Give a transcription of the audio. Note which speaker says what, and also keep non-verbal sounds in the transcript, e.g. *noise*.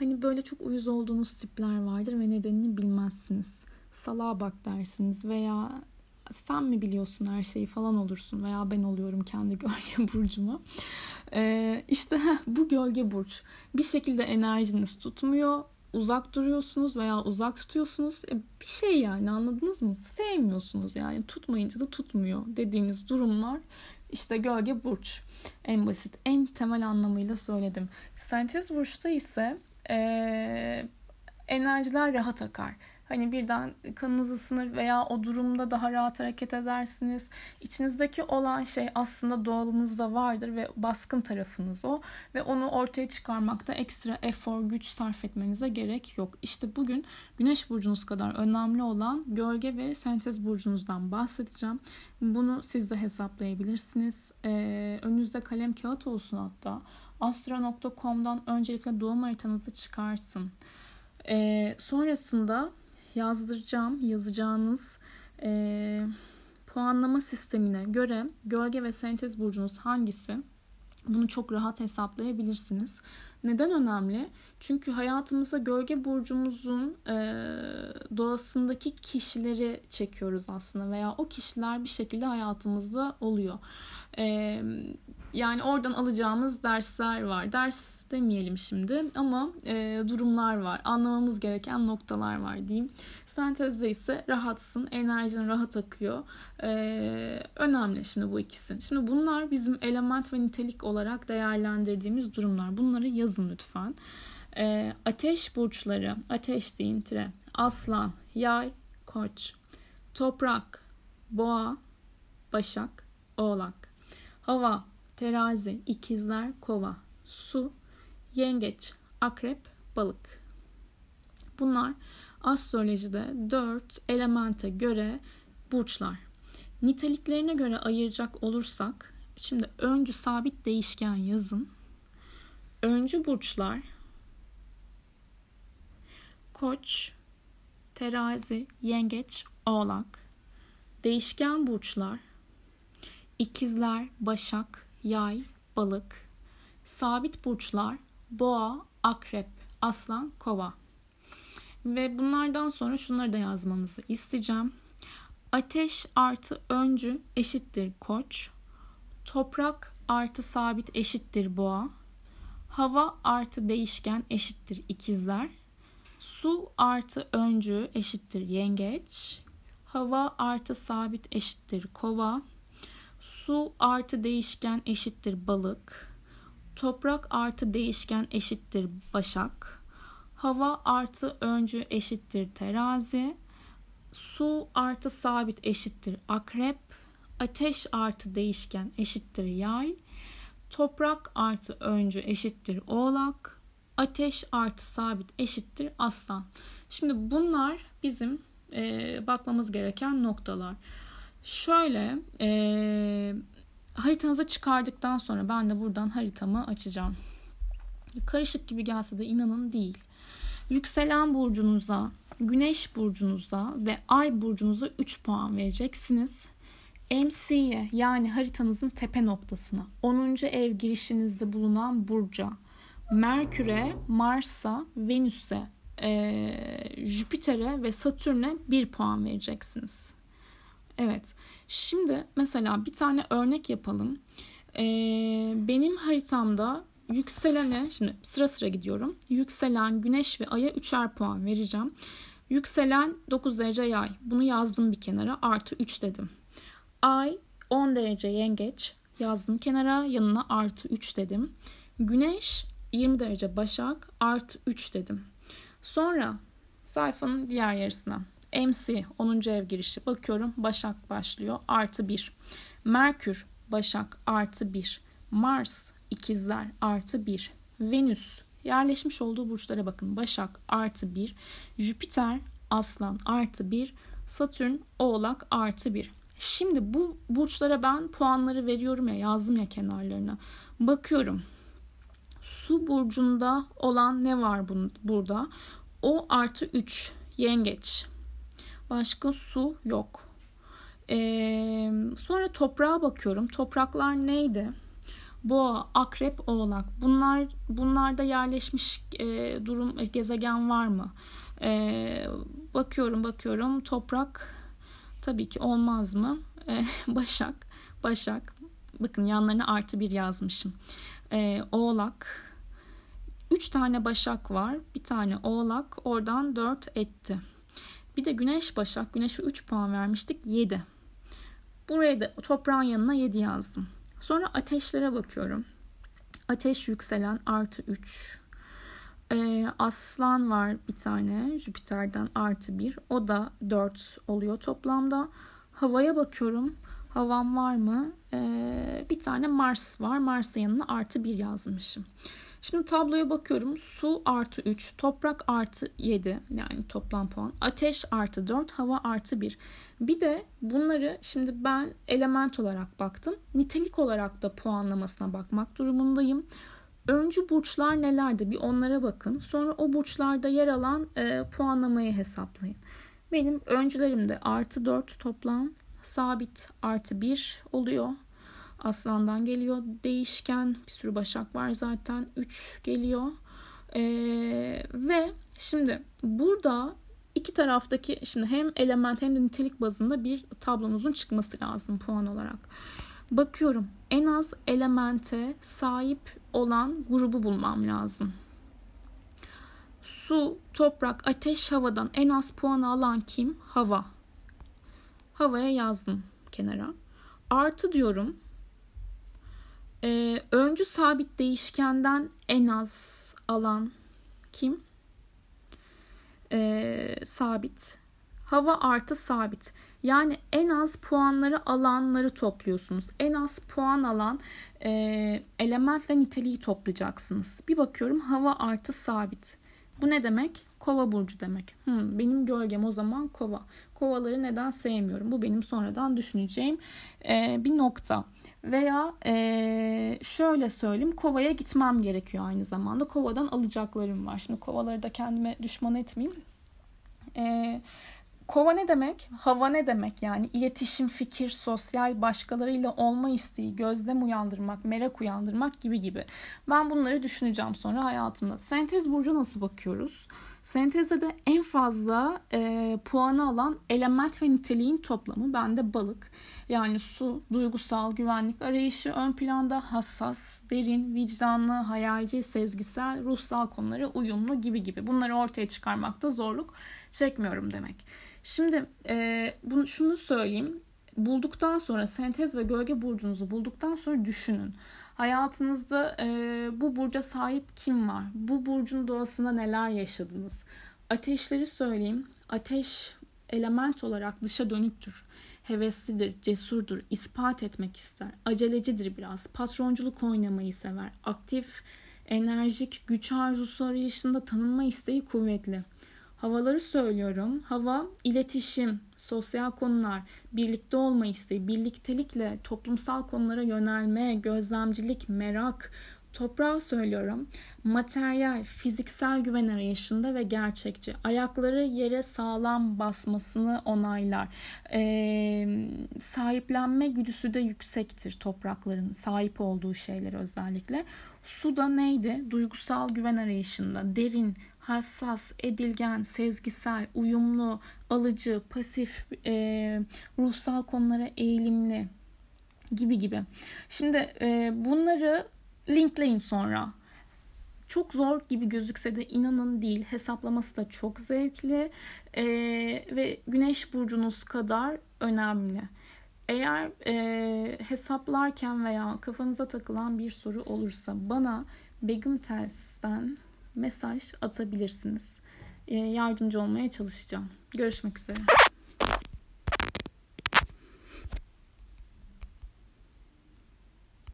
Speaker 1: Hani böyle çok uyuz olduğunuz tipler vardır ve nedenini bilmezsiniz. Salağa bak dersiniz veya sen mi biliyorsun her şeyi falan olursun veya ben oluyorum kendi *laughs* gölge burcuma. Ee, işte bu gölge burç bir şekilde enerjiniz tutmuyor uzak duruyorsunuz veya uzak tutuyorsunuz. E, bir şey yani anladınız mı? Sevmiyorsunuz yani tutmayınca da tutmuyor dediğiniz durumlar işte gölge burç. En basit, en temel anlamıyla söyledim. Sentez burçta ise ee, enerjiler rahat akar. Hani birden kanınız ısınır veya o durumda daha rahat hareket edersiniz. İçinizdeki olan şey aslında doğalınızda vardır ve baskın tarafınız o. Ve onu ortaya çıkarmakta ekstra efor, güç sarf etmenize gerek yok. İşte bugün güneş burcunuz kadar önemli olan gölge ve sentez burcunuzdan bahsedeceğim. Bunu siz de hesaplayabilirsiniz. Ee, önünüzde kalem kağıt olsun hatta. Astro.com'dan öncelikle doğum haritanızı çıkarsın. Ee, sonrasında yazdıracağım yazacağınız e, puanlama sistemine göre gölge ve sentez burcunuz hangisi? Bunu çok rahat hesaplayabilirsiniz. Neden önemli? Çünkü hayatımıza gölge burcumuzun e, doğasındaki kişileri çekiyoruz aslında veya o kişiler bir şekilde hayatımızda oluyor. Yani oradan alacağımız dersler var. Ders demeyelim şimdi ama e, durumlar var. Anlamamız gereken noktalar var diyeyim. Sentezde ise rahatsın, enerjin rahat akıyor. E, önemli şimdi bu ikisi. Şimdi bunlar bizim element ve nitelik olarak değerlendirdiğimiz durumlar. Bunları yazın lütfen. E, ateş burçları, ateş deyin tire. Aslan, yay, koç. Toprak, boğa, başak, oğlak. Hava, terazi, ikizler, kova, su, yengeç, akrep, balık. Bunlar astrolojide dört elemente göre burçlar. Niteliklerine göre ayıracak olursak, şimdi öncü sabit değişken yazın. Öncü burçlar Koç, Terazi, Yengeç, Oğlak. Değişken burçlar İkizler, Başak, Yay, Balık. Sabit burçlar Boğa, Akrep, Aslan, Kova. Ve bunlardan sonra şunları da yazmanızı isteyeceğim. Ateş artı öncü eşittir koç. Toprak artı sabit eşittir boğa. Hava artı değişken eşittir ikizler. Su artı öncü eşittir yengeç. Hava artı sabit eşittir kova. Su artı değişken eşittir balık. Toprak artı değişken eşittir başak. Hava artı öncü eşittir terazi. Su artı sabit eşittir akrep. Ateş artı değişken eşittir yay. Toprak artı öncü eşittir oğlak. Ateş artı sabit eşittir aslan. Şimdi bunlar bizim e, bakmamız gereken noktalar. Şöyle e, haritanızı çıkardıktan sonra ben de buradan haritamı açacağım. Karışık gibi gelse de inanın değil. Yükselen burcunuza, güneş burcunuza ve ay burcunuza 3 puan vereceksiniz. MC'ye yani haritanızın tepe noktasına 10. ev girişinizde bulunan burca, Merkür'e, Mars'a, Venüs'e, e, Jüpiter'e ve Satürn'e 1 puan vereceksiniz. Evet. Şimdi mesela bir tane örnek yapalım. Ee, benim haritamda yükselene, şimdi sıra sıra gidiyorum. Yükselen güneş ve aya üçer puan vereceğim. Yükselen 9 derece yay. Bunu yazdım bir kenara. Artı 3 dedim. Ay 10 derece yengeç. Yazdım kenara. Yanına artı 3 dedim. Güneş 20 derece başak. Artı 3 dedim. Sonra sayfanın diğer yarısına MC 10. ev girişi bakıyorum Başak başlıyor artı 1. Merkür Başak artı 1. Mars ikizler artı 1. Venüs yerleşmiş olduğu burçlara bakın Başak artı 1. Jüpiter Aslan artı 1. Satürn Oğlak artı 1. Şimdi bu burçlara ben puanları veriyorum ya yazdım ya kenarlarına. Bakıyorum. Su burcunda olan ne var burada? O artı 3 yengeç. Başka su yok. Ee, sonra toprağa bakıyorum. Topraklar neydi? boğa, akrep, oğlak. Bunlar bunlarda yerleşmiş e, durum e, gezegen var mı? E, bakıyorum bakıyorum toprak tabii ki olmaz mı? E, *laughs* Başak, Başak. Bakın yanlarına artı bir yazmışım. E, oğlak. Üç tane Başak var. Bir tane Oğlak. Oradan dört etti. Bir de Güneş Başak. Güneş'e 3 puan vermiştik. 7. Buraya da toprağın yanına 7 yazdım. Sonra ateşlere bakıyorum. Ateş yükselen artı 3. Ee, aslan var bir tane Jüpiter'den artı 1. O da 4 oluyor toplamda. Havaya bakıyorum. Havam var mı? Ee, bir tane Mars var. Mars'ın yanına artı 1 yazmışım. Şimdi tabloya bakıyorum. Su artı 3, toprak artı 7 yani toplam puan. Ateş artı 4, hava artı 1. Bir de bunları şimdi ben element olarak baktım. Nitelik olarak da puanlamasına bakmak durumundayım. Öncü burçlar nelerdi bir onlara bakın. Sonra o burçlarda yer alan e, puanlamayı hesaplayın. Benim öncülerimde artı 4 toplam sabit artı 1 oluyor. Aslandan geliyor. Değişken bir sürü başak var zaten. 3 geliyor. Ee, ve şimdi burada iki taraftaki şimdi hem element hem de nitelik bazında bir tablomuzun çıkması lazım puan olarak. Bakıyorum en az elemente sahip olan grubu bulmam lazım. Su, toprak, ateş, havadan en az puan alan kim? Hava. Havaya yazdım kenara. Artı diyorum ee, öncü sabit değişkenden en az alan kim? Ee, sabit. Hava artı sabit. Yani en az puanları alanları topluyorsunuz. En az puan alan e, element ve niteliği toplayacaksınız. Bir bakıyorum hava artı sabit. Bu ne demek? Kova burcu demek. Hmm, benim gölgem o zaman kova. Kovaları neden sevmiyorum? Bu benim sonradan düşüneceğim e, bir nokta. Veya e, şöyle söyleyeyim kovaya gitmem gerekiyor aynı zamanda. Kovadan alacaklarım var. Şimdi kovaları da kendime düşman etmeyeyim. E, kova ne demek? Hava ne demek yani? İletişim, fikir, sosyal, başkalarıyla olma isteği, gözlem uyandırmak, merak uyandırmak gibi gibi. Ben bunları düşüneceğim sonra hayatımda. Sentez burcu nasıl bakıyoruz? Sentezde de en fazla e, puanı alan element ve niteliğin toplamı bende balık. Yani su, duygusal, güvenlik arayışı ön planda hassas, derin, vicdanlı, hayalci, sezgisel, ruhsal konulara uyumlu gibi gibi. Bunları ortaya çıkarmakta zorluk çekmiyorum demek. Şimdi e, bunu şunu söyleyeyim. Bulduktan sonra sentez ve gölge burcunuzu bulduktan sonra düşünün. Hayatınızda e, bu burca sahip kim var? Bu burcun doğasında neler yaşadınız? Ateşleri söyleyeyim. Ateş element olarak dışa dönüktür. Heveslidir, cesurdur, ispat etmek ister. Acelecidir biraz. Patronculuk oynamayı sever. Aktif, enerjik, güç arzusu arayışında tanınma isteği kuvvetli. Havaları söylüyorum. Hava, iletişim, sosyal konular, birlikte olma isteği, birliktelikle toplumsal konulara yönelme, gözlemcilik, merak, Toprağı söylüyorum. Materyal, fiziksel güven arayışında ve gerçekçi. Ayakları yere sağlam basmasını onaylar. Ee, sahiplenme güdüsü de yüksektir toprakların sahip olduğu şeyler özellikle. Su da neydi? Duygusal güven arayışında derin, hassas, edilgen, sezgisel, uyumlu, alıcı, pasif, e, ruhsal konulara eğilimli gibi gibi. Şimdi e, bunları linkleyin sonra. Çok zor gibi gözükse de inanın değil. Hesaplaması da çok zevkli e, ve güneş burcunuz kadar önemli. Eğer e, hesaplarken veya kafanıza takılan bir soru olursa bana Begüm Telsiz'den mesaj atabilirsiniz. E, yardımcı olmaya çalışacağım. Görüşmek üzere.